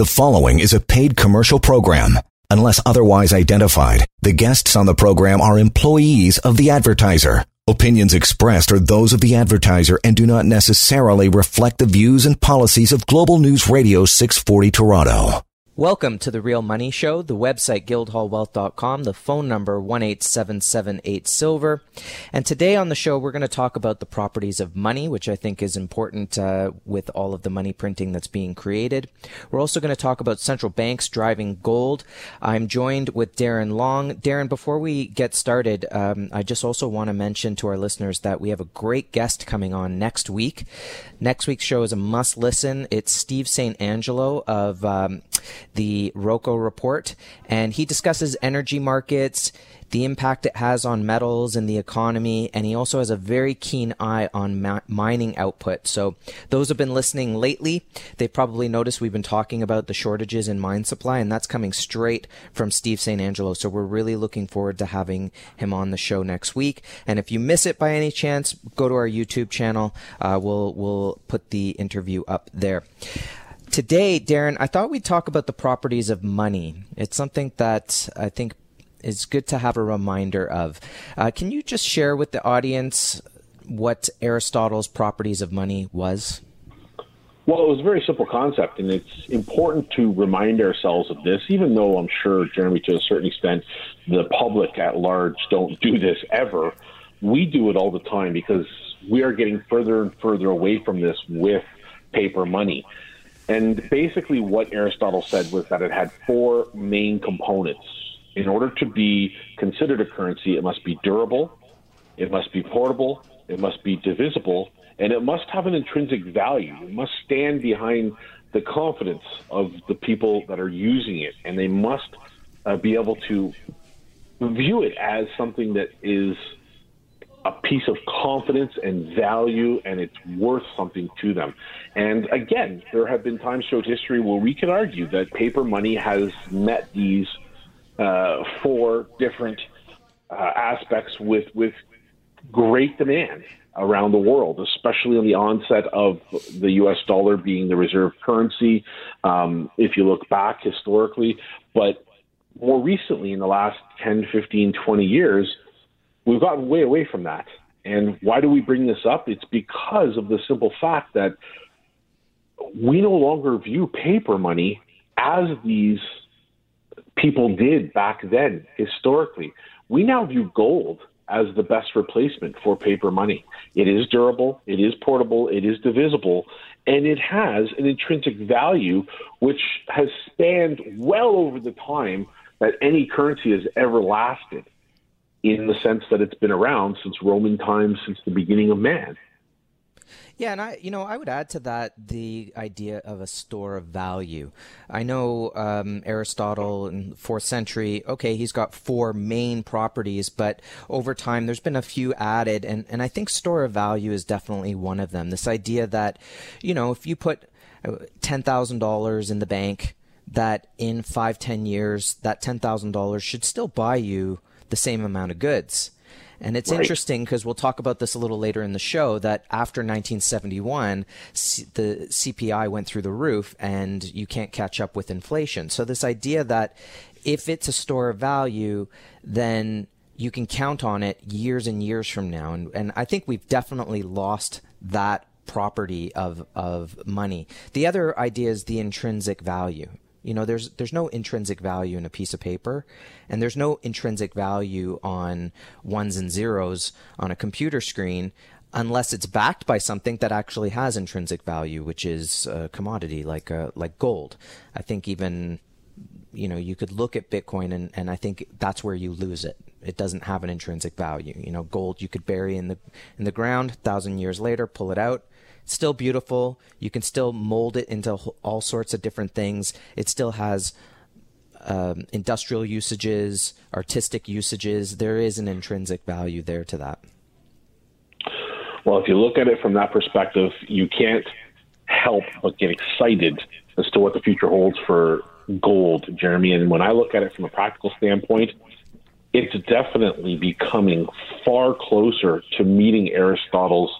The following is a paid commercial program. Unless otherwise identified, the guests on the program are employees of the advertiser. Opinions expressed are those of the advertiser and do not necessarily reflect the views and policies of Global News Radio 640 Toronto. Welcome to the Real Money Show. The website guildhallwealth.com, the phone number one eight seven seven eight silver. And today on the show, we're going to talk about the properties of money, which I think is important uh, with all of the money printing that's being created. We're also going to talk about central banks driving gold. I'm joined with Darren Long. Darren, before we get started, um, I just also want to mention to our listeners that we have a great guest coming on next week. Next week's show is a must listen. It's Steve St. Angelo of um, the ROCO report, and he discusses energy markets, the impact it has on metals and the economy, and he also has a very keen eye on ma- mining output. So, those have been listening lately, they've probably noticed we've been talking about the shortages in mine supply, and that's coming straight from Steve St. Angelo. So, we're really looking forward to having him on the show next week. And if you miss it by any chance, go to our YouTube channel. Uh, we'll we'll put the interview up there. Today, Darren, I thought we'd talk about the properties of money. It's something that I think is good to have a reminder of. Uh, can you just share with the audience what Aristotle's properties of money was? Well, it was a very simple concept, and it's important to remind ourselves of this, even though I'm sure, Jeremy, to a certain extent, the public at large don't do this ever. We do it all the time because we are getting further and further away from this with paper money. And basically, what Aristotle said was that it had four main components. In order to be considered a currency, it must be durable, it must be portable, it must be divisible, and it must have an intrinsic value. It must stand behind the confidence of the people that are using it, and they must uh, be able to view it as something that is a piece of confidence and value, and it's worth something to them. And again, there have been times throughout history where we can argue that paper money has met these uh, four different uh, aspects with with great demand around the world, especially on the onset of the U.S. dollar being the reserve currency. Um, if you look back historically, but more recently, in the last 10, 15, 20 years we've gotten way away from that. And why do we bring this up? It's because of the simple fact that we no longer view paper money as these people did back then, historically. We now view gold as the best replacement for paper money. It is durable, it is portable, it is divisible, and it has an intrinsic value which has spanned well over the time that any currency has ever lasted in the sense that it's been around since Roman times, since the beginning of man. Yeah, and I, you know, I would add to that the idea of a store of value. I know um, Aristotle in fourth century. Okay, he's got four main properties, but over time there's been a few added, and and I think store of value is definitely one of them. This idea that, you know, if you put uh, ten thousand dollars in the bank, that in five ten years that ten thousand dollars should still buy you the same amount of goods. And it's right. interesting because we'll talk about this a little later in the show that after 1971, C- the CPI went through the roof and you can't catch up with inflation. So, this idea that if it's a store of value, then you can count on it years and years from now. And, and I think we've definitely lost that property of, of money. The other idea is the intrinsic value. You know, there's there's no intrinsic value in a piece of paper, and there's no intrinsic value on ones and zeros on a computer screen unless it's backed by something that actually has intrinsic value, which is a commodity like uh, like gold. I think even you know you could look at Bitcoin and, and I think that's where you lose it. It doesn't have an intrinsic value. You know, gold you could bury in the in the ground, thousand years later, pull it out, still beautiful. You can still mold it into all sorts of different things. It still has um, industrial usages, artistic usages. There is an intrinsic value there to that. Well, if you look at it from that perspective, you can't help but get excited as to what the future holds for gold, Jeremy. And when I look at it from a practical standpoint, it's definitely becoming far closer to meeting Aristotle's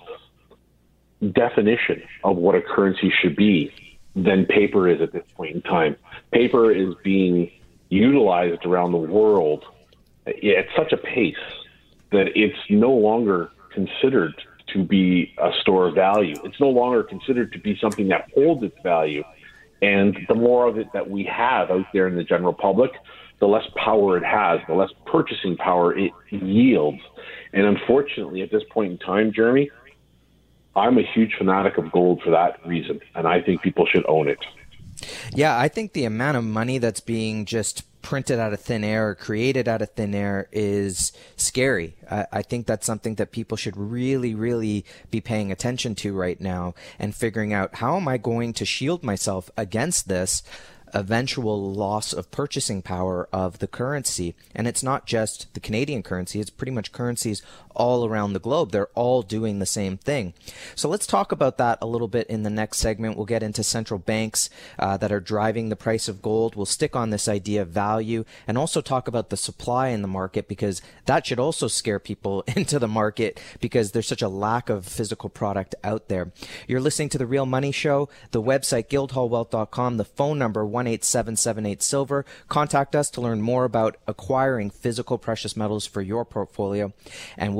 definition of what a currency should be. than paper is at this point in time. Paper is being utilized around the world at such a pace that it's no longer considered to be a store of value. It's no longer considered to be something that holds its value. And the more of it that we have out there in the general public, the less power it has, the less purchasing power it yields. And unfortunately, at this point in time, Jeremy, I'm a huge fanatic of gold for that reason. And I think people should own it. Yeah, I think the amount of money that's being just printed out of thin air or created out of thin air is scary. I, I, think that's something that people should really, really be paying attention to right now and figuring out how am I going to shield myself against this eventual loss of purchasing power of the currency. And it's not just the Canadian currency, it's pretty much currencies all around the globe. They're all doing the same thing. So let's talk about that a little bit in the next segment. We'll get into central banks uh, that are driving the price of gold. We'll stick on this idea of value and also talk about the supply in the market because that should also scare people into the market because there's such a lack of physical product out there. You're listening to The Real Money Show, the website guildhallwealth.com, the phone number 18778 Silver. Contact us to learn more about acquiring physical precious metals for your portfolio. And we'll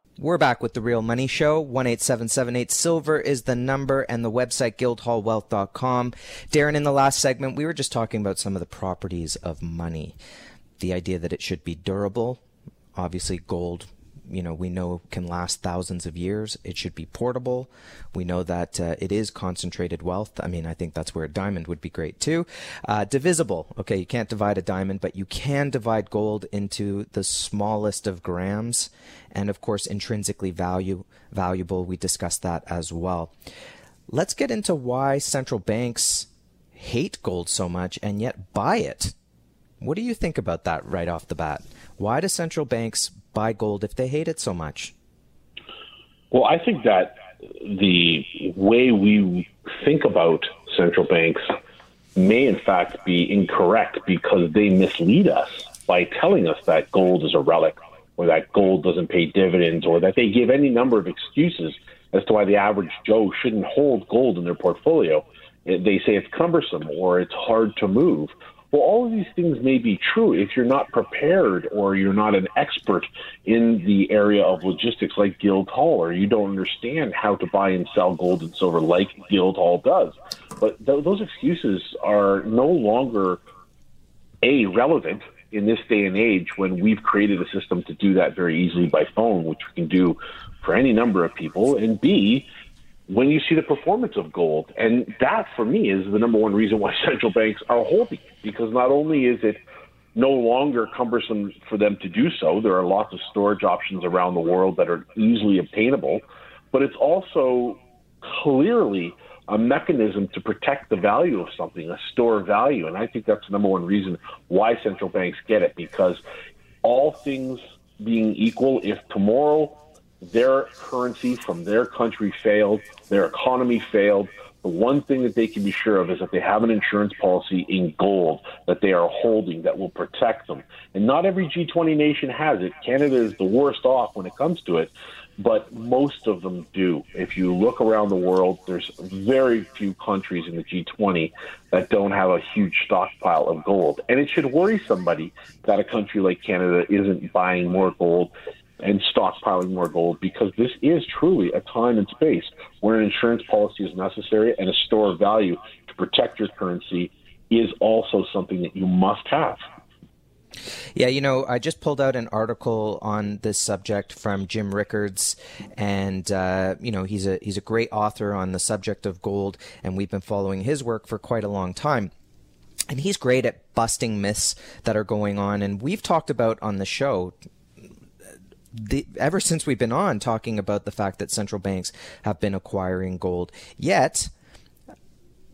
We're back with the Real Money Show. One eight seven seven eight silver is the number, and the website guildhallwealth.com. Darren, in the last segment, we were just talking about some of the properties of money. The idea that it should be durable. Obviously, gold you know we know can last thousands of years. It should be portable. We know that uh, it is concentrated wealth. I mean, I think that's where a diamond would be great too. Uh, divisible. Okay, you can't divide a diamond, but you can divide gold into the smallest of grams, and of course, intrinsically value valuable. We discussed that as well. Let's get into why central banks hate gold so much and yet buy it. What do you think about that right off the bat? Why do central banks buy gold if they hate it so much? Well, I think that the way we think about central banks may, in fact, be incorrect because they mislead us by telling us that gold is a relic or that gold doesn't pay dividends or that they give any number of excuses as to why the average Joe shouldn't hold gold in their portfolio. Eh, they say it's cumbersome or it's hard to move well, all of these things may be true if you're not prepared or you're not an expert in the area of logistics like Guildhall, or you don't understand how to buy and sell gold and silver like Guildhall does. But th- those excuses are no longer a relevant in this day and age when we've created a system to do that very easily by phone, which we can do for any number of people, and B, when you see the performance of gold. And that, for me, is the number one reason why central banks are holding, because not only is it no longer cumbersome for them to do so, there are lots of storage options around the world that are easily obtainable, but it's also clearly a mechanism to protect the value of something, a store of value. And I think that's the number one reason why central banks get it, because all things being equal, if tomorrow their currency from their country failed, their economy failed. The one thing that they can be sure of is that they have an insurance policy in gold that they are holding that will protect them. And not every G20 nation has it. Canada is the worst off when it comes to it, but most of them do. If you look around the world, there's very few countries in the G20 that don't have a huge stockpile of gold. And it should worry somebody that a country like Canada isn't buying more gold and stockpiling more gold because this is truly a time and space where an insurance policy is necessary and a store of value to protect your currency is also something that you must have. Yeah, you know, I just pulled out an article on this subject from Jim Rickards, and uh, you know, he's a he's a great author on the subject of gold, and we've been following his work for quite a long time. And he's great at busting myths that are going on, and we've talked about on the show the, ever since we've been on talking about the fact that central banks have been acquiring gold. Yet,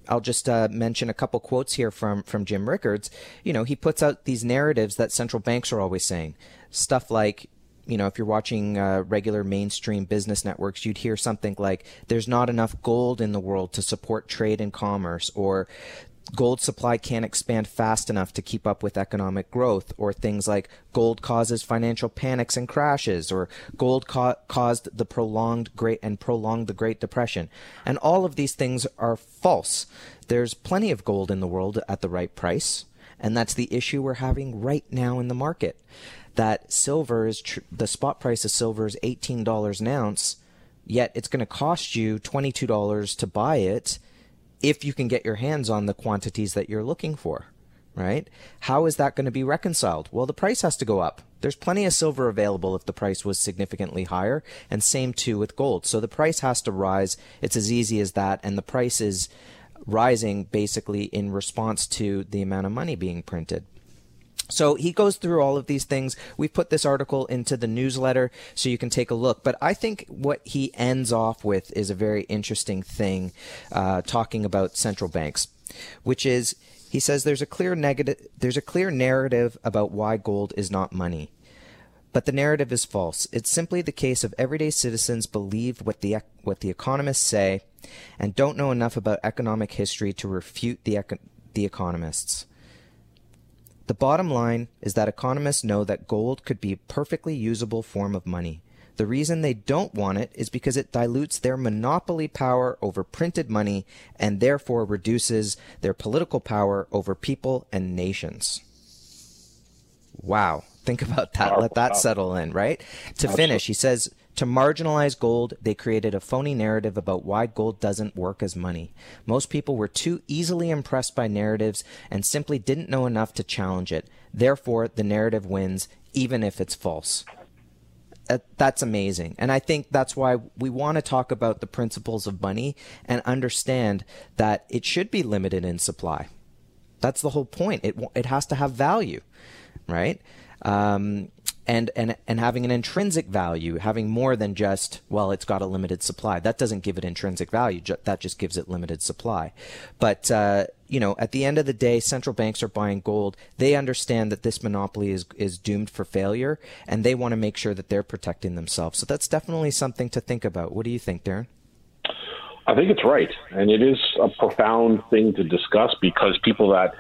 I'll just uh, mention a couple quotes here from from Jim Rickards. You know, he puts out these narratives that central banks are always saying, stuff like you know, if you're watching uh, regular mainstream business networks, you'd hear something like, there's not enough gold in the world to support trade and commerce, or gold supply can't expand fast enough to keep up with economic growth, or things like gold causes financial panics and crashes, or gold ca- caused the prolonged great and prolonged the Great Depression. And all of these things are false. There's plenty of gold in the world at the right price, and that's the issue we're having right now in the market. That silver is tr- the spot price of silver is eighteen dollars an ounce, yet it's going to cost you twenty two dollars to buy it if you can get your hands on the quantities that you're looking for, right? How is that going to be reconciled? Well, the price has to go up. There's plenty of silver available if the price was significantly higher, and same too with gold. So the price has to rise. It's as easy as that, and the price is rising basically in response to the amount of money being printed. So he goes through all of these things. We put this article into the newsletter so you can take a look. But I think what he ends off with is a very interesting thing, uh, talking about central banks, which is he says there's a clear negative, there's a clear narrative about why gold is not money. But the narrative is false. It's simply the case of everyday citizens believe what the what the economists say, and don't know enough about economic history to refute the the economists. The bottom line is that economists know that gold could be a perfectly usable form of money. The reason they don't want it is because it dilutes their monopoly power over printed money and therefore reduces their political power over people and nations. Wow. Think about that. Let that settle in, right? To finish, he says to marginalize gold, they created a phony narrative about why gold doesn't work as money. Most people were too easily impressed by narratives and simply didn't know enough to challenge it. Therefore, the narrative wins, even if it's false. That's amazing. And I think that's why we want to talk about the principles of money and understand that it should be limited in supply. That's the whole point. It, it has to have value, right? Um, and, and, and having an intrinsic value, having more than just, well, it's got a limited supply. That doesn't give it intrinsic value. That just gives it limited supply. But, uh, you know, at the end of the day, central banks are buying gold. They understand that this monopoly is, is doomed for failure and they want to make sure that they're protecting themselves. So that's definitely something to think about. What do you think, Darren? I think it's right. And it is a profound thing to discuss because people that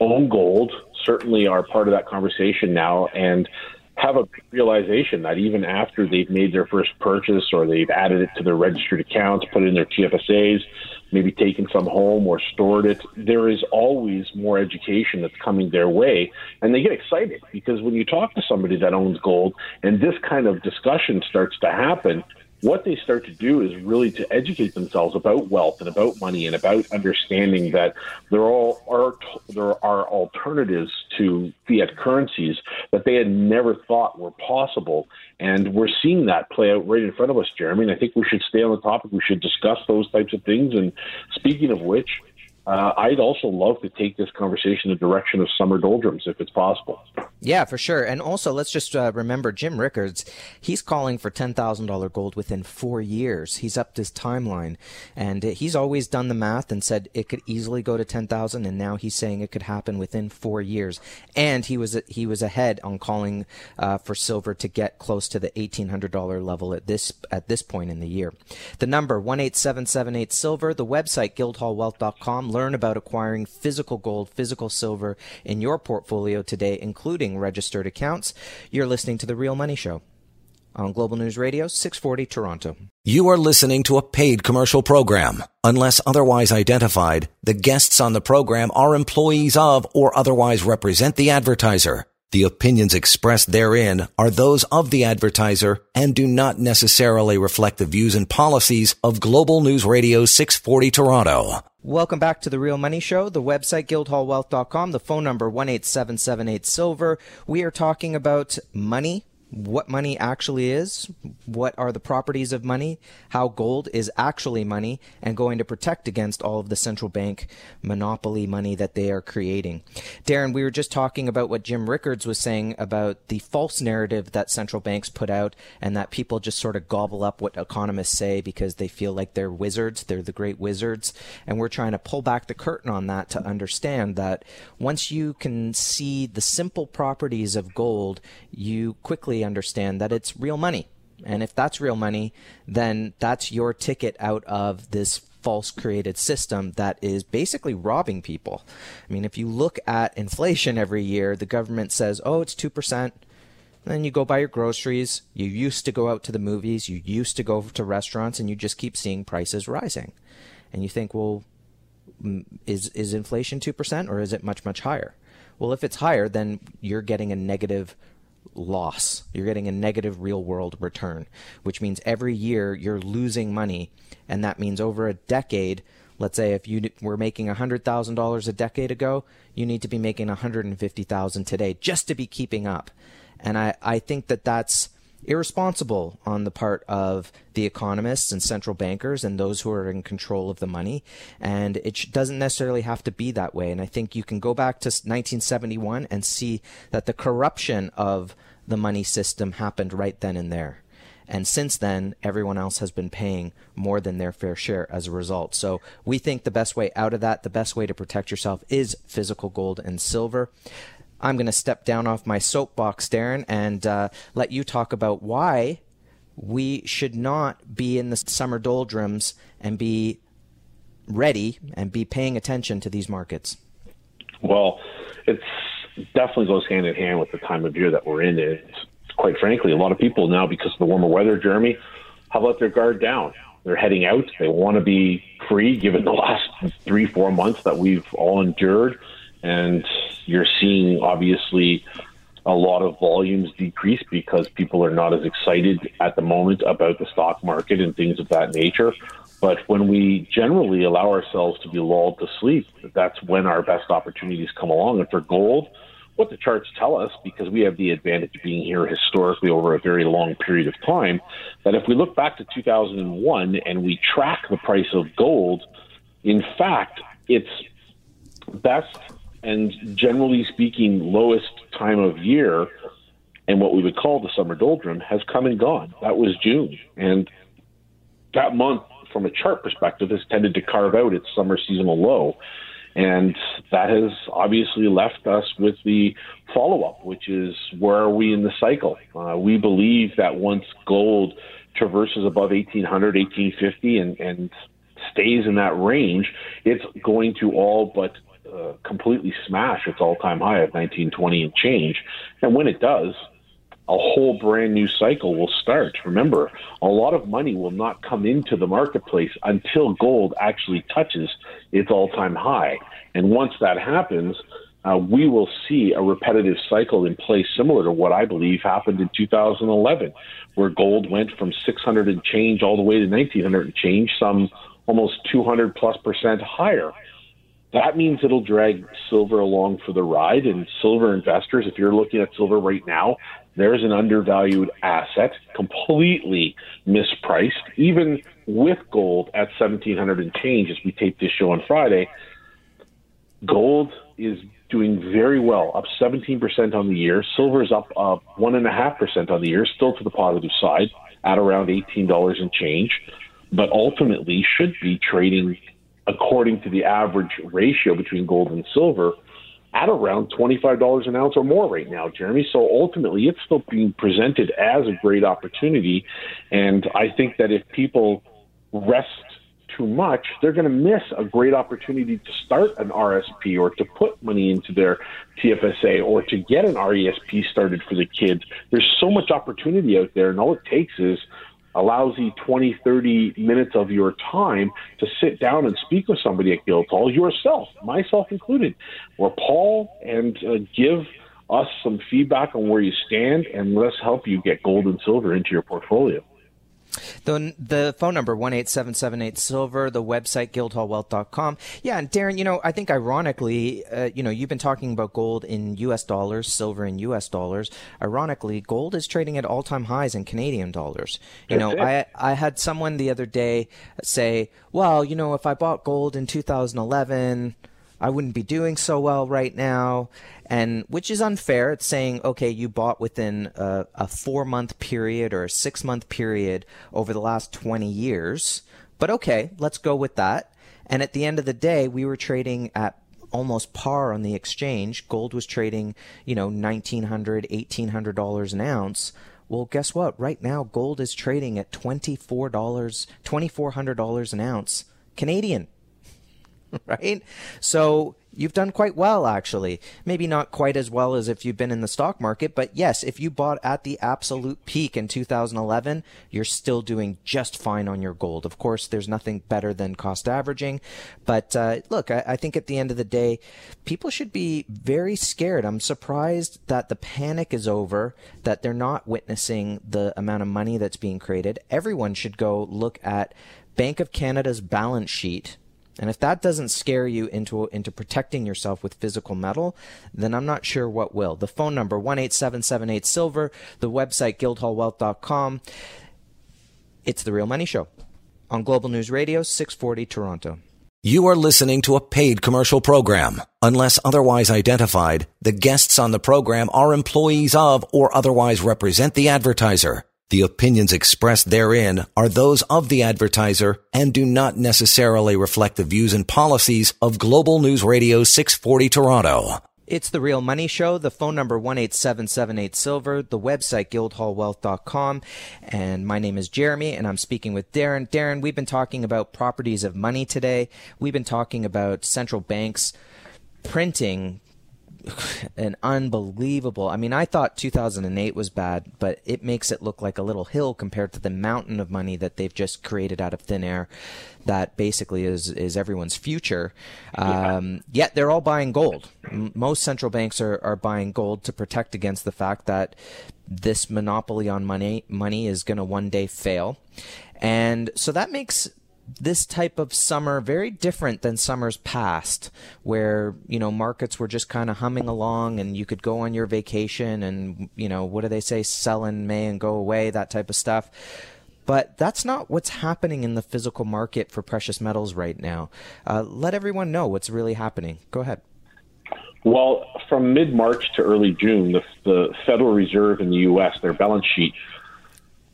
own gold certainly are part of that conversation now. And have a realization that even after they've made their first purchase or they've added it to their registered accounts, put it in their TFSAs, maybe taken some home or stored it, there is always more education that's coming their way. And they get excited because when you talk to somebody that owns gold and this kind of discussion starts to happen, what they start to do is really to educate themselves about wealth and about money and about understanding that there all are there are alternatives to fiat currencies that they had never thought were possible. And we're seeing that play out right in front of us jeremy. And i think we should stay on the topic. We should discuss those types of things. And speaking of which uh, I'd also love to take this conversation in the direction of summer doldrums if it's possible. Yeah, for sure. And also, let's just uh, remember Jim Rickards. He's calling for ten thousand dollar gold within four years. He's upped his timeline, and he's always done the math and said it could easily go to ten thousand. And now he's saying it could happen within four years. And he was he was ahead on calling uh, for silver to get close to the eighteen hundred dollar level at this at this point in the year. The number one eight seven seven eight silver. The website guildhallwealth.com learn about acquiring physical gold, physical silver in your portfolio today, including registered accounts. You're listening to The Real Money Show on Global News Radio, 640 Toronto. You are listening to a paid commercial program. Unless otherwise identified, the guests on the program are employees of or otherwise represent the advertiser. The opinions expressed therein are those of the advertiser and do not necessarily reflect the views and policies of Global News Radio 640 Toronto. Welcome back to the Real Money Show. The website guildhallwealth.com, the phone number 18778 silver. We are talking about money, what money actually is, what are the properties of money, how gold is actually money, and going to protect against all of the central bank monopoly money that they are creating. Darren, we were just talking about what Jim Rickards was saying about the false narrative that central banks put out and that people just sort of gobble up what economists say because they feel like they're wizards, they're the great wizards. And we're trying to pull back the curtain on that to understand that once you can see the simple properties of gold, you quickly understand that it's real money. And if that's real money, then that's your ticket out of this false created system that is basically robbing people. I mean, if you look at inflation every year, the government says, oh, it's 2%. Then you go buy your groceries. You used to go out to the movies. You used to go to restaurants, and you just keep seeing prices rising. And you think, well, is is inflation two percent or is it much much higher? Well, if it's higher, then you're getting a negative loss. You're getting a negative real world return, which means every year you're losing money, and that means over a decade. Let's say if you were making $100,000 a decade ago, you need to be making 150,000 today just to be keeping up. And I, I think that that's irresponsible on the part of the economists and central bankers and those who are in control of the money. And it doesn't necessarily have to be that way. And I think you can go back to 1971 and see that the corruption of the money system happened right then and there. And since then, everyone else has been paying more than their fair share as a result. So we think the best way out of that, the best way to protect yourself is physical gold and silver. I'm going to step down off my soapbox, Darren, and uh, let you talk about why we should not be in the summer doldrums and be ready and be paying attention to these markets. Well, it definitely goes hand in hand with the time of year that we're in. It's, quite frankly, a lot of people now, because of the warmer weather, Jeremy, have let their guard down. They're heading out. They want to be free, given the last three, four months that we've all endured and you're seeing obviously a lot of volumes decrease because people are not as excited at the moment about the stock market and things of that nature. But when we generally allow ourselves to be lulled to sleep, that's when our best opportunities come along. And for gold, what the charts tell us, because we have the advantage of being here historically over a very long period of time, that if we look back to 2001 and we track the price of gold, in fact, its best and generally speaking, lowest time of year and what we would call the summer doldrum has come and gone. That was June. And that month, from a chart perspective, has tended to carve out its summer seasonal low. And that has obviously left us with the follow up, which is where are we in the cycle? Uh, we believe that once gold traverses above 1800, 1850, and, and stays in that range, it's going to all but uh, completely smash its all-time high of 1920 and change. And when it does, a whole brand new cycle will start. Remember, a lot of money will not come into the marketplace until gold actually touches its all-time high. And once that happens, uh, we will see a repetitive cycle in place similar to what I believe happened in 2011, where gold went from 600 and change all the way to 1900 and change, some almost 200 plus percent higher. That means it'll drag silver along for the ride. And silver investors, if you're looking at silver right now, there's an undervalued asset, completely mispriced, even with gold at 1700 and change as we tape this show on Friday. Gold is doing very well, up 17% on the year. Silver is up uh, 1.5% on the year, still to the positive side at around $18 and change, but ultimately should be trading according to the average ratio between gold and silver, at around $25 an ounce or more right now, Jeremy. So ultimately, it's still being presented as a great opportunity. And I think that if people rest too much, they're going to miss a great opportunity to start an RSP or to put money into their TFSA or to get an RESP started for the kids. There's so much opportunity out there, and all it takes is a lousy 20, 30 minutes of your time to sit down and speak with somebody at Guildhall, yourself, myself included, or Paul, and uh, give us some feedback on where you stand, and let's help you get gold and silver into your portfolio. The the phone number one eight seven seven eight silver. The website guildhallwealth.com. Yeah, and Darren, you know, I think ironically, uh, you know, you've been talking about gold in U.S. dollars, silver in U.S. dollars. Ironically, gold is trading at all time highs in Canadian dollars. You That's know, it. I I had someone the other day say, well, you know, if I bought gold in 2011. I wouldn't be doing so well right now and which is unfair. It's saying, okay, you bought within a, a four month period or a six month period over the last 20 years. But okay, let's go with that. And at the end of the day, we were trading at almost par on the exchange. Gold was trading, you know, $1,900, $1,800 an ounce. Well, guess what? Right now, gold is trading at $24, $2,400 an ounce Canadian. right? So you've done quite well, actually. Maybe not quite as well as if you've been in the stock market, but yes, if you bought at the absolute peak in 2011, you're still doing just fine on your gold. Of course, there's nothing better than cost averaging, but uh, look, I, I think at the end of the day, people should be very scared. I'm surprised that the panic is over, that they're not witnessing the amount of money that's being created. Everyone should go look at Bank of Canada's balance sheet and if that doesn't scare you into into protecting yourself with physical metal, then I'm not sure what will. The phone number 18778 silver, the website guildhallwealth.com. It's the Real Money Show on Global News Radio 640 Toronto. You are listening to a paid commercial program. Unless otherwise identified, the guests on the program are employees of or otherwise represent the advertiser. The opinions expressed therein are those of the advertiser and do not necessarily reflect the views and policies of Global News Radio 640 Toronto. It's the Real Money Show. The phone number one eight seven seven eight silver. The website guildhallwealth.com. And my name is Jeremy, and I'm speaking with Darren. Darren, we've been talking about properties of money today. We've been talking about central banks printing an unbelievable. I mean, I thought 2008 was bad, but it makes it look like a little hill compared to the mountain of money that they've just created out of thin air. That basically is is everyone's future. Um, Yet they're all buying gold. M- most central banks are are buying gold to protect against the fact that this monopoly on money money is going to one day fail, and so that makes this type of summer very different than summers past where you know markets were just kind of humming along and you could go on your vacation and you know what do they say sell in may and go away that type of stuff. But that's not what's happening in the physical market for precious metals right now. Uh, let everyone know what's really happening. Go ahead. Well from mid-march to early june the, the federal reserve in the us their balance sheet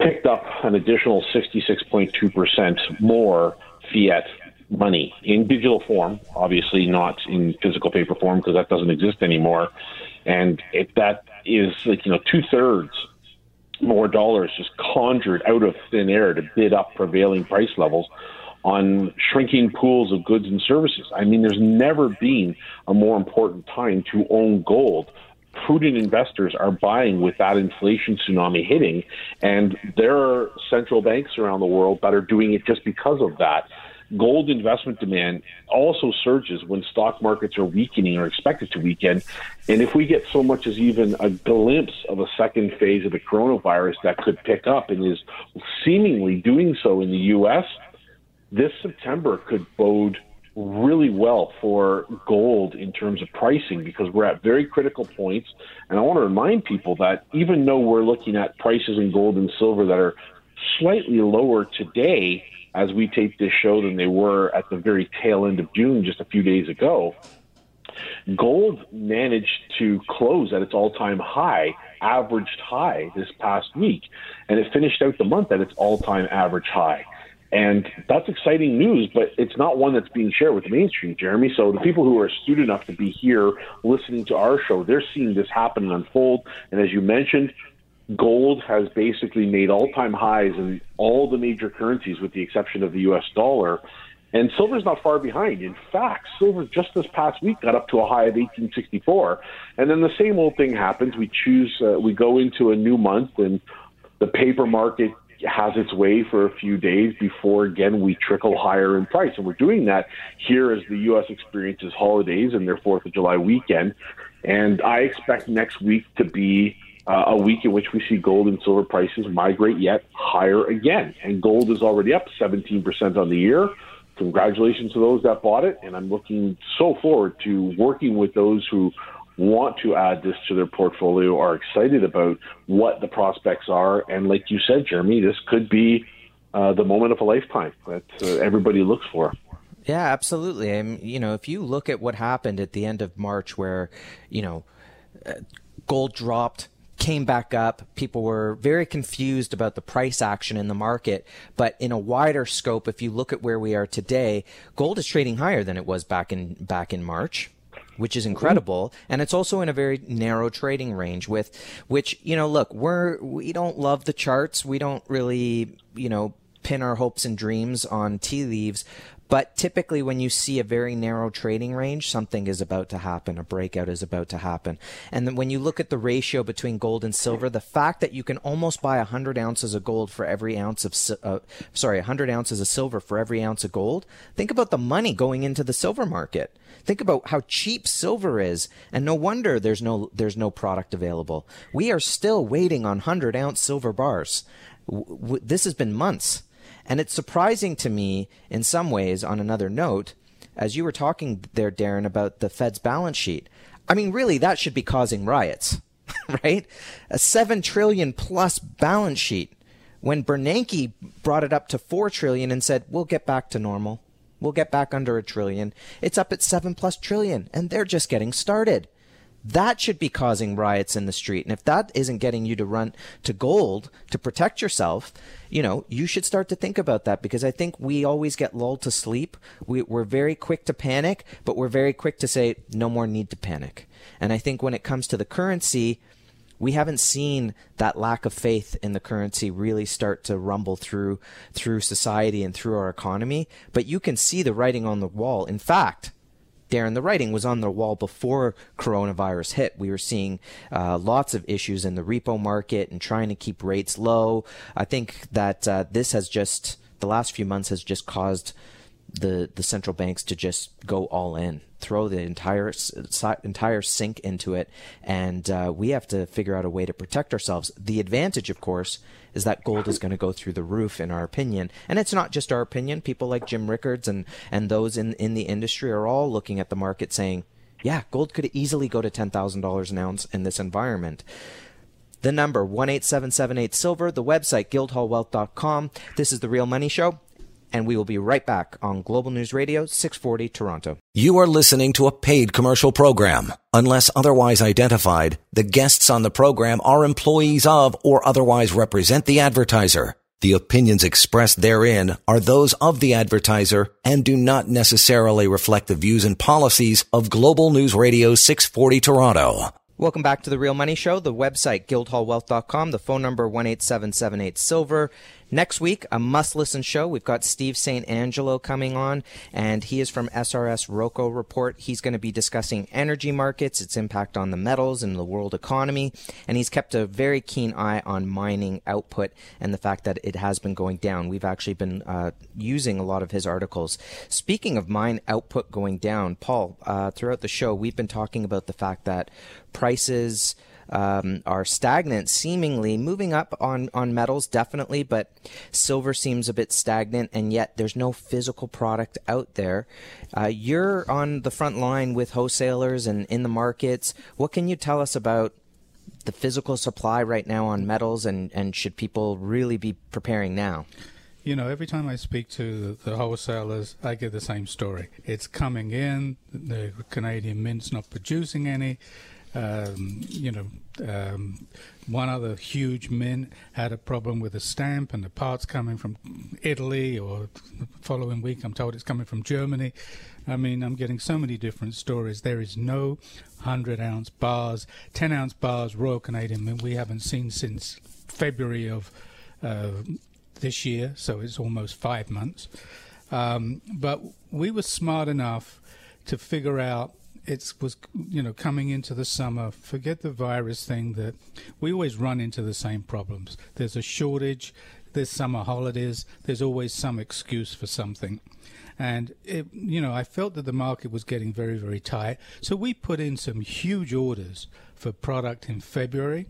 picked up an additional 66.2% more fiat money in digital form, obviously not in physical paper form because that doesn't exist anymore. And it, that is like, you know, two thirds more dollars just conjured out of thin air to bid up prevailing price levels on shrinking pools of goods and services. I mean, there's never been a more important time to own gold prudent investors are buying with that inflation tsunami hitting. And there are central banks around the world that are doing it just because of that. Gold investment demand also surges when stock markets are weakening or expected to weaken. And if we get so much as even a glimpse of a second phase of the coronavirus that could pick up and is seemingly doing so in the U.S., this September could bode really well for gold in terms of pricing because we're at very critical points. And I want to remind people that even though we're looking at prices in gold and silver that are slightly lower today as we tape this show than they were at the very tail end of June just a few days ago, gold managed to close at its all time high, averaged high this past week, and it finished out the month at its all time average high. And that's exciting news, but it's not one that's being shared with the mainstream, Jeremy. So the people who are astute enough to be here listening to our show, they're seeing this happen and unfold. And as you mentioned, gold has basically made all-time highs in all the major currencies, with the exception of the U.S. dollar. And silver's not far behind. In fact, silver just this past week got up to a high of 1864. And then the same old thing happens. We choose, uh, we go into a new month, and the paper market has its way for a few days before again we trickle higher in price. And we're doing that here as the U.S. experiences holidays and their Fourth of July weekend. And I expect next week to be uh, a week in which we see gold and silver prices migrate yet higher again. And gold is already up 17% on the year. Congratulations to those that bought it. And I'm looking so forward to working with those who want to add this to their portfolio are excited about what the prospects are. And like you said, Jeremy, this could be uh, the moment of a lifetime that uh, everybody looks for. Yeah, absolutely. And you know, if you look at what happened at the end of March, where you know, uh, gold dropped, came back up. People were very confused about the price action in the market. But in a wider scope, if you look at where we are today, gold is trading higher than it was back in back in March which is incredible. And it's also in a very narrow trading range with which, you know, look, we're, we don't love the charts. We don't really, you know, pin our hopes and dreams on tea leaves, but typically, when you see a very narrow trading range, something is about to happen. A breakout is about to happen. And then when you look at the ratio between gold and silver, the fact that you can almost buy 100 ounces of gold for every ounce of, uh, sorry, 100 ounces of silver for every ounce of gold, think about the money going into the silver market. Think about how cheap silver is, and no wonder there's no there's no product available. We are still waiting on 100 ounce silver bars. W- w- this has been months. And it's surprising to me in some ways, on another note, as you were talking there, Darren, about the Fed's balance sheet. I mean, really, that should be causing riots, right? A seven trillion plus balance sheet. When Bernanke brought it up to four trillion and said, we'll get back to normal. We'll get back under a trillion. It's up at seven plus trillion, and they're just getting started. That should be causing riots in the street. And if that isn't getting you to run to gold to protect yourself, you know, you should start to think about that because I think we always get lulled to sleep. We, we're very quick to panic, but we're very quick to say, no more need to panic. And I think when it comes to the currency, we haven't seen that lack of faith in the currency really start to rumble through through society and through our economy but you can see the writing on the wall in fact Darren, the writing was on the wall before coronavirus hit. We were seeing uh, lots of issues in the repo market and trying to keep rates low. I think that uh, this has just, the last few months has just caused the, the central banks to just go all in throw the entire entire sink into it, and uh, we have to figure out a way to protect ourselves. The advantage, of course, is that gold is going to go through the roof, in our opinion, and it's not just our opinion. People like Jim Rickards and and those in in the industry are all looking at the market saying, "Yeah, gold could easily go to ten thousand dollars an ounce in this environment." The number one eight seven seven eight silver. The website guildhallwealth.com. This is the Real Money Show and we will be right back on Global News Radio 640 Toronto. You are listening to a paid commercial program. Unless otherwise identified, the guests on the program are employees of or otherwise represent the advertiser. The opinions expressed therein are those of the advertiser and do not necessarily reflect the views and policies of Global News Radio 640 Toronto. Welcome back to the Real Money Show. The website guildhallwealth.com, the phone number 18778 silver Next week, a must listen show. We've got Steve St. Angelo coming on, and he is from SRSrocco Report. He's going to be discussing energy markets, its impact on the metals and the world economy, and he's kept a very keen eye on mining output and the fact that it has been going down. We've actually been uh, using a lot of his articles. Speaking of mine output going down, Paul, uh, throughout the show, we've been talking about the fact that prices um, are stagnant, seemingly moving up on, on metals, definitely, but silver seems a bit stagnant, and yet there's no physical product out there. Uh, you're on the front line with wholesalers and in the markets. What can you tell us about the physical supply right now on metals, and, and should people really be preparing now? You know, every time I speak to the, the, wholesalers, I get the same story. It's coming in, the Canadian Mint's not producing any. Um, you know, um, one other huge mint had a problem with a stamp, and the parts coming from Italy, or the following week, I'm told it's coming from Germany. I mean, I'm getting so many different stories. There is no 100 ounce bars, 10 ounce bars, Royal Canadian Mint we haven't seen since February of uh, this year, so it's almost five months. Um, but we were smart enough to figure out it was you know coming into the summer. Forget the virus thing that we always run into the same problems. There's a shortage there's summer holidays there's always some excuse for something. And it, you know i felt that the market was getting very very tight. So we put in some huge orders for product in february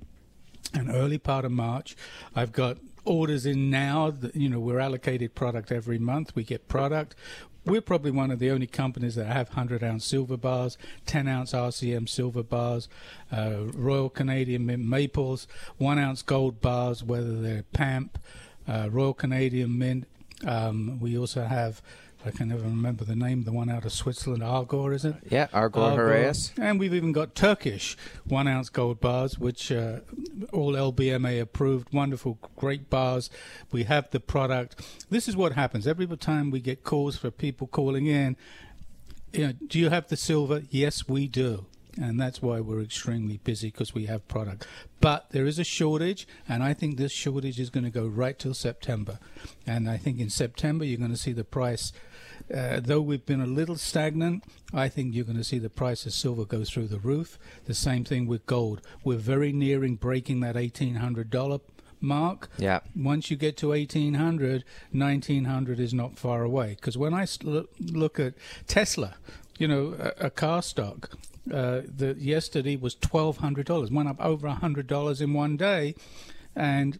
and early part of march. I've got orders in now. You know, we're allocated product every month. We get product we're probably one of the only companies that have 100 ounce silver bars, 10 ounce RCM silver bars, uh, Royal Canadian Mint Maples, 1 ounce gold bars, whether they're PAMP, uh, Royal Canadian Mint. Um, we also have I can never remember the name, the one out of Switzerland, Argor, is it? Yeah, Argor, Heraeus. And we've even got Turkish one ounce gold bars, which uh, all LBMA approved. Wonderful, great bars. We have the product. This is what happens every time we get calls for people calling in. you know, do you have the silver? Yes, we do. And that's why we're extremely busy because we have product. But there is a shortage, and I think this shortage is going to go right till September. And I think in September you're going to see the price uh, though we've been a little stagnant, I think you're going to see the price of silver go through the roof. The same thing with gold. We're very nearing breaking that $1,800 mark. Yeah. Once you get to 1800, 1900 is not far away. Because when I look at Tesla, you know, a, a car stock, uh, the yesterday was twelve hundred dollars, went up over hundred dollars in one day, and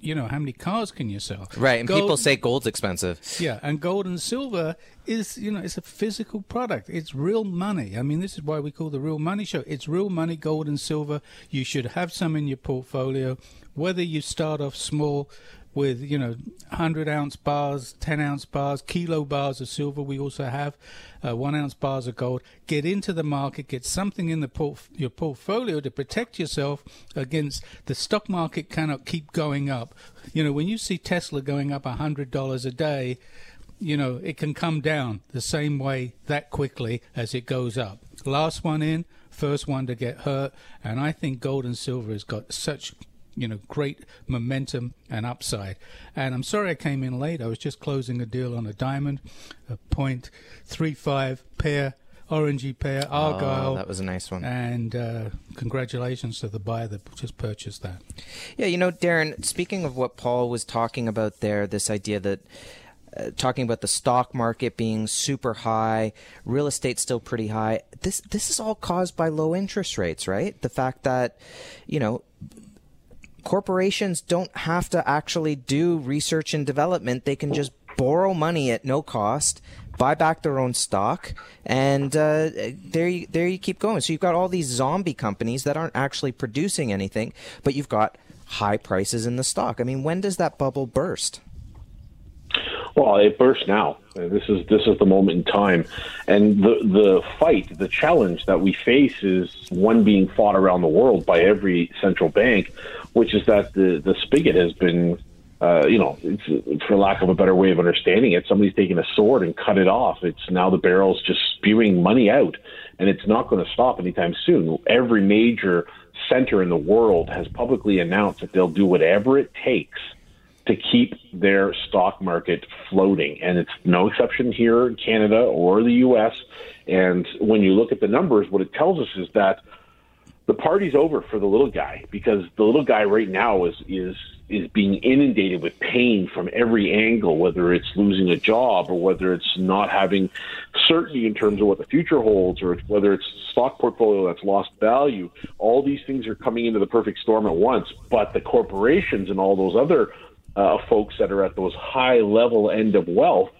you know, how many cars can you sell? Right, and gold, people say gold's expensive. Yeah, and gold and silver is, you know, it's a physical product. It's real money. I mean, this is why we call the Real Money Show. It's real money, gold and silver. You should have some in your portfolio, whether you start off small with you know 100 ounce bars 10 ounce bars kilo bars of silver. We also have uh, one ounce bars of gold. Get into the market get something in the your portfolio to protect yourself against the stock market cannot keep going up. You know when you see tesla going up $100 a day you know it can come down the same way that quickly as it goes up. Last one in first one to get hurt. And i think gold and silver has got such you know, great momentum and upside. And I'm sorry I came in late. I was just closing a deal on a diamond, a point three five pear, orangey pear, argyle. Oh, that was a nice one. And uh, congratulations to the buyer that just purchased that. Yeah, you know, Darren. Speaking of what Paul was talking about there, this idea that. Uh, talking about the stock market being super high, real estate still pretty high. This this is all caused by low interest rates, right? The fact that, you know, corporations don't have to actually do research and development. They can just borrow money at no cost, buy back their own stock, and uh, there you, there you keep going. So you've got all these zombie companies that aren't actually producing anything, but you've got high prices in the stock. I mean, when does that bubble burst? Well, it bursts now. This is this is the moment in time, and the the fight, the challenge that we face is one being fought around the world by every central bank, which is that the the spigot has been, uh, you know, for lack of a better way of understanding it, somebody's taken a sword and cut it off. It's now the barrel's just spewing money out, and it's not going to stop anytime soon. Every major center in the world has publicly announced that they'll do whatever it takes to keep their stock market floating. And it's no exception here in Canada or the US. And when you look at the numbers, what it tells us is that the party's over for the little guy because the little guy right now is is is being inundated with pain from every angle, whether it's losing a job or whether it's not having certainty in terms of what the future holds, or whether it's stock portfolio that's lost value. All these things are coming into the perfect storm at once. But the corporations and all those other uh, folks that are at those high level end of wealth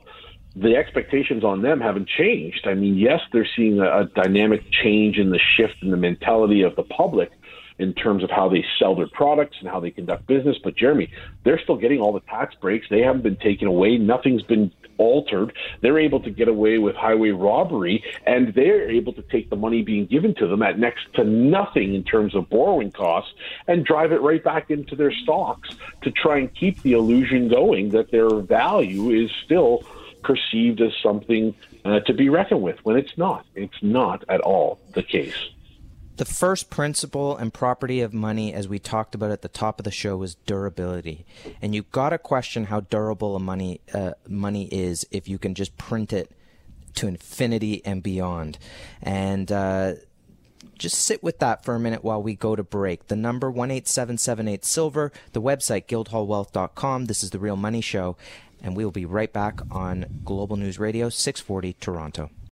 the expectations on them haven't changed. I mean, yes, they're seeing a, a dynamic change in the shift in the mentality of the public in terms of how they sell their products and how they conduct business. But Jeremy, they're still getting all the tax breaks. They haven't been taken away. Nothing's been altered. They're able to get away with highway robbery, and they're able to take the money being given to them at next to nothing in terms of borrowing costs and drive it right back into their stocks to try and keep the illusion going that their value is still perceived as something uh, to be reckoned with when it's not. It's not at all the case. The first principle and property of money, as we talked about at the top of the show, is durability. And you've got to question how durable a money uh, money is if you can just print it to infinity and beyond. And uh, just sit with that for a minute while we go to break. The number 18778 Silver, the website guildhallwealth.com. This is the Real Money Show and we will be right back on Global News Radio 640 Toronto.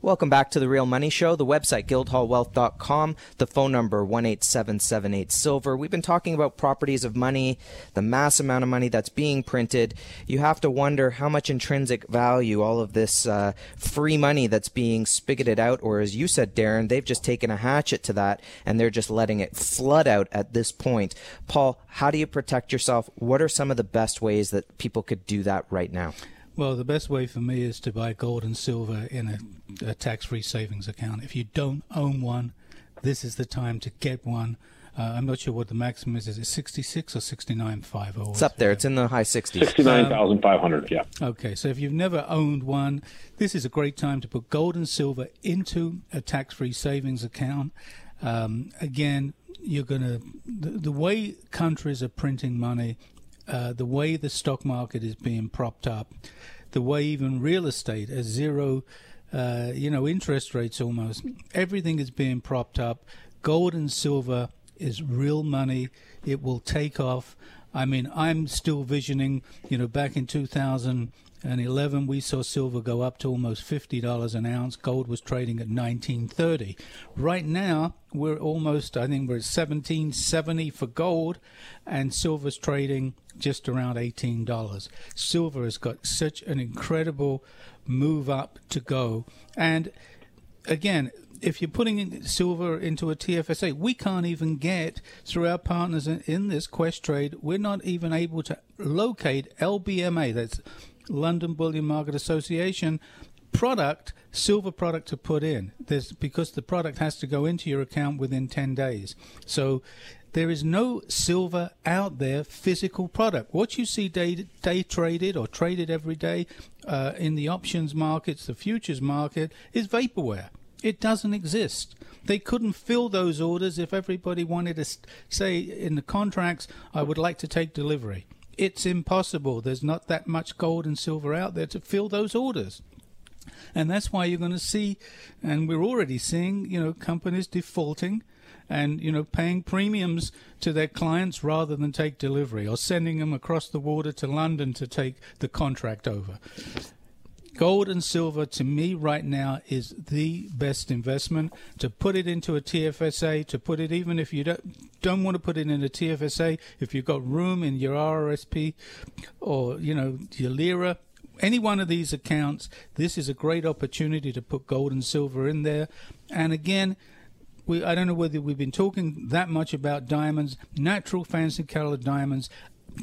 Welcome back to the Real Money Show. The website guildhallwealth.com, the phone number 18778 silver. We've been talking about properties of money, the mass amount of money that's being printed. You have to wonder how much intrinsic value all of this uh, free money that's being spigoted out, or as you said, Darren, they've just taken a hatchet to that and they're just letting it flood out at this point. Paul, how do you protect yourself? What are some of the best ways that people could do that right now? Well, the best way for me is to buy gold and silver in a, a tax free savings account. If you don't own one, this is the time to get one. Uh, I'm not sure what the maximum is. Is it 66 or 69.50? It's up there. It's in the high 60s. 69,500, yeah. Okay, so if you've never owned one, this is a great time to put gold and silver into a tax free savings account. Um, again, you're going to, the, the way countries are printing money uh, the way the stock market is being propped up, the way even real estate has zero, uh, you know, interest rates almost, everything is being propped up. Gold and silver is real money. It will take off. I mean, I'm still visioning, you know, back in 2000 and 11 we saw silver go up to almost $50 an ounce. Gold was trading at 1930 right now we're almost i think we're at 1770 for gold and silver's trading just around $18 silver has got such an incredible move up to go. And again if you're putting silver into a TFSA, we can't even get through our partners in, in, this Questrade. We're not even able to locate LBMA. That's London Bullion Market Association product, silver product to put in. There's because the product has to go into your account within 10 days. So there is no silver out there physical product. What you see day, day traded or traded every day uh, in the options markets, the futures market, is vaporware. It doesn't exist. They couldn't fill those orders if everybody wanted to say in the contracts, I would like to take delivery. It's impossible. There's not that much gold and silver out there to fill those orders. And that's why you're going to see, and we're already seeing, you know, companies defaulting and, you know, paying premiums to their clients rather than take delivery or sending them across the water to London to take the contract over. Gold and silver to me right now is the best investment. To put it into a TFSA, to put it even if you don't don't want to put it in a TFSA, if you've got room in your RRSP or you know your LIRA, any one of these accounts, this is a great opportunity to put gold and silver in there. And again, we, I don't know whether we've been talking that much about diamonds, natural fancy colored diamonds.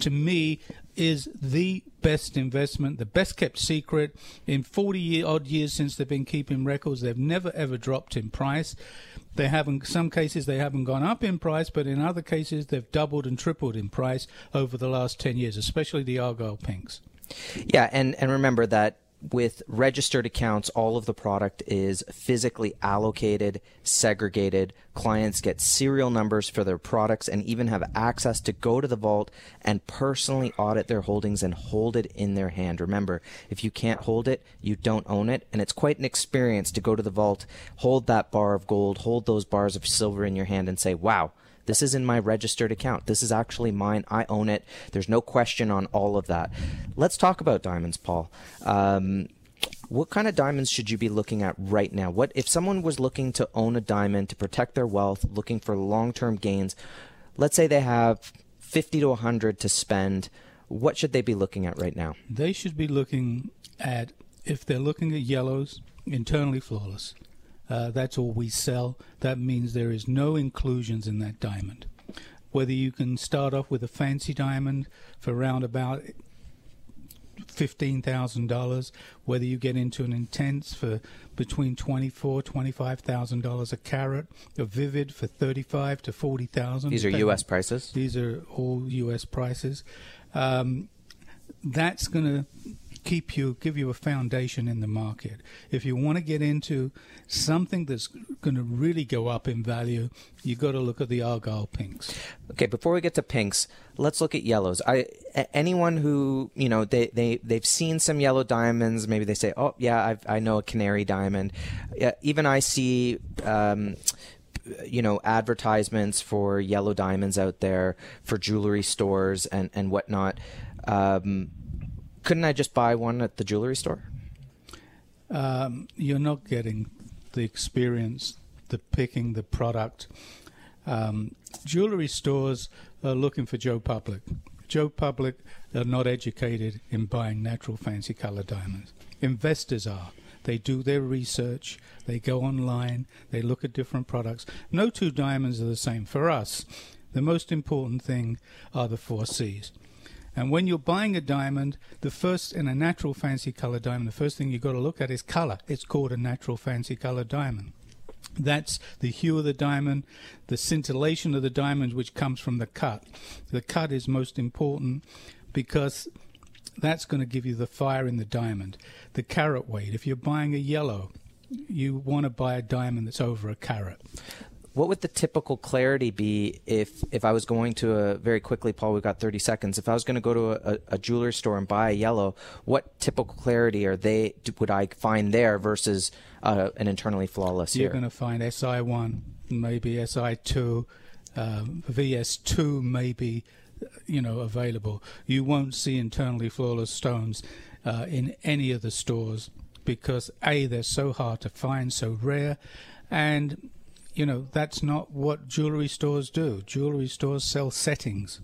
To me, is the best investment, the best kept secret. In 40 year, odd years since they've been keeping records, they've never ever dropped in price. They haven't, some cases they haven't gone up in price, but in other cases they've doubled and tripled in price over the last 10 years, especially the Argyle Pinks. Yeah, and, and remember that with registered accounts, all of the product is physically allocated, segregated. Clients get serial numbers for their products and even have access to go to the vault and personally audit their holdings and hold it in their hand. Remember, if you can't hold it, you don't own it. And it's quite an experience to go to the vault, hold that bar of gold, hold those bars of silver in your hand, and say, wow, this is in my registered account. This is actually mine. I own it. There's no question on all of that. Let's talk about diamonds, Paul. Um, what kind of diamonds should you be looking at right now? What if someone was looking to own a diamond to protect their wealth, looking for long-term gains? Let's say they have 50 to 100 to spend. What should they be looking at right now? They should be looking at if they're looking at yellows, internally flawless. Uh, that's all we sell. That means there is no inclusions in that diamond. Whether you can start off with a fancy diamond for around about fifteen thousand dollars, whether you get into an intense for between twenty four, twenty five thousand dollars a carat, a vivid for thirty five to forty thousand. These are U.S. prices. These are all U.S. prices. Um, that's going to keep you, give you a foundation in the market. If you want to get into something that's going to really go up in value, you've got to look at the Argyle pinks. Okay, before we get to pinks, let's look at yellows. I anyone who you know they they they've seen some yellow diamonds. Maybe they say, "Oh yeah, I've, i know a canary diamond." Even I see. Um, you know advertisements for yellow diamonds out there for jewelry stores and and whatnot. Um, couldn't I just buy one at the jewelry store? Um, you're not getting the experience, the picking, the product. Um, jewelry stores are looking for Joe Public. Joe Public are not educated in buying natural fancy color diamonds. Investors are. They do their research. They go online. They look at different products. No two diamonds are the same. For us, the most important thing are the four C's And when you're buying a diamond, the first in a natural fancy color diamond, the first thing you've got to look at is color. It's called a natural fancy color diamond. That's the hue of the diamond, the scintillation of the diamond, which comes from the cut. The cut is most important because that's going to give you the fire in the diamond. The carat weight. If you're buying a yellow, you want to buy a diamond that's over a carat. What would the typical clarity be if if I was going to a very quickly, Paul? We've got thirty seconds. If I was going to go to a, a jewelry store and buy a yellow, what typical clarity are they would I find there versus uh, an internally flawless? You're going to find SI one, maybe SI two, um, VS two, maybe you know available. You won't see internally flawless stones uh, in any of the stores because a they're so hard to find, so rare, and you know, that's not what jewelry stores do. Jewelry stores sell settings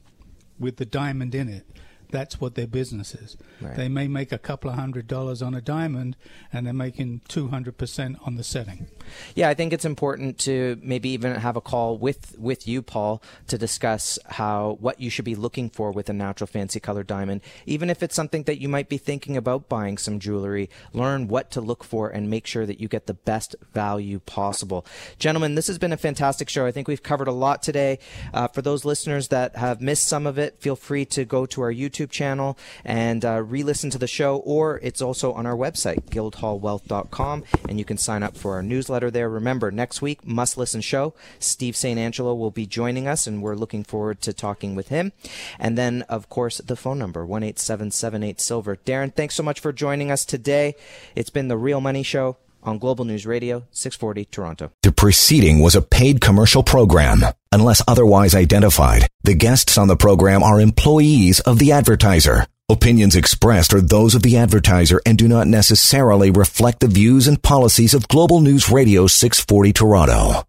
with the diamond in it. That's what their business is. Right. They may make a couple of hundred dollars on a diamond, and they're making 200% on the setting. Yeah, I think it's important to maybe even have a call with, with you, Paul, to discuss how what you should be looking for with a natural fancy color diamond. Even if it's something that you might be thinking about buying some jewelry, learn what to look for and make sure that you get the best value possible. Gentlemen, this has been a fantastic show. I think we've covered a lot today. Uh, for those listeners that have missed some of it, feel free to go to our YouTube channel and uh, re listen to the show, or it's also on our website, guildhallwealth.com, and you can sign up for our newsletter there. Remember, next week, must listen show. Steve St. Angelo will be joining us, and we're looking forward to talking with him. And then, of course, the phone number, 1 Silver. Darren, thanks so much for joining us today. It's been the Real Money Show on Global News Radio, 640 Toronto. The preceding was a paid commercial program. Unless otherwise identified, the guests on the program are employees of the advertiser. Opinions expressed are those of the advertiser and do not necessarily reflect the views and policies of Global News Radio 640 Toronto.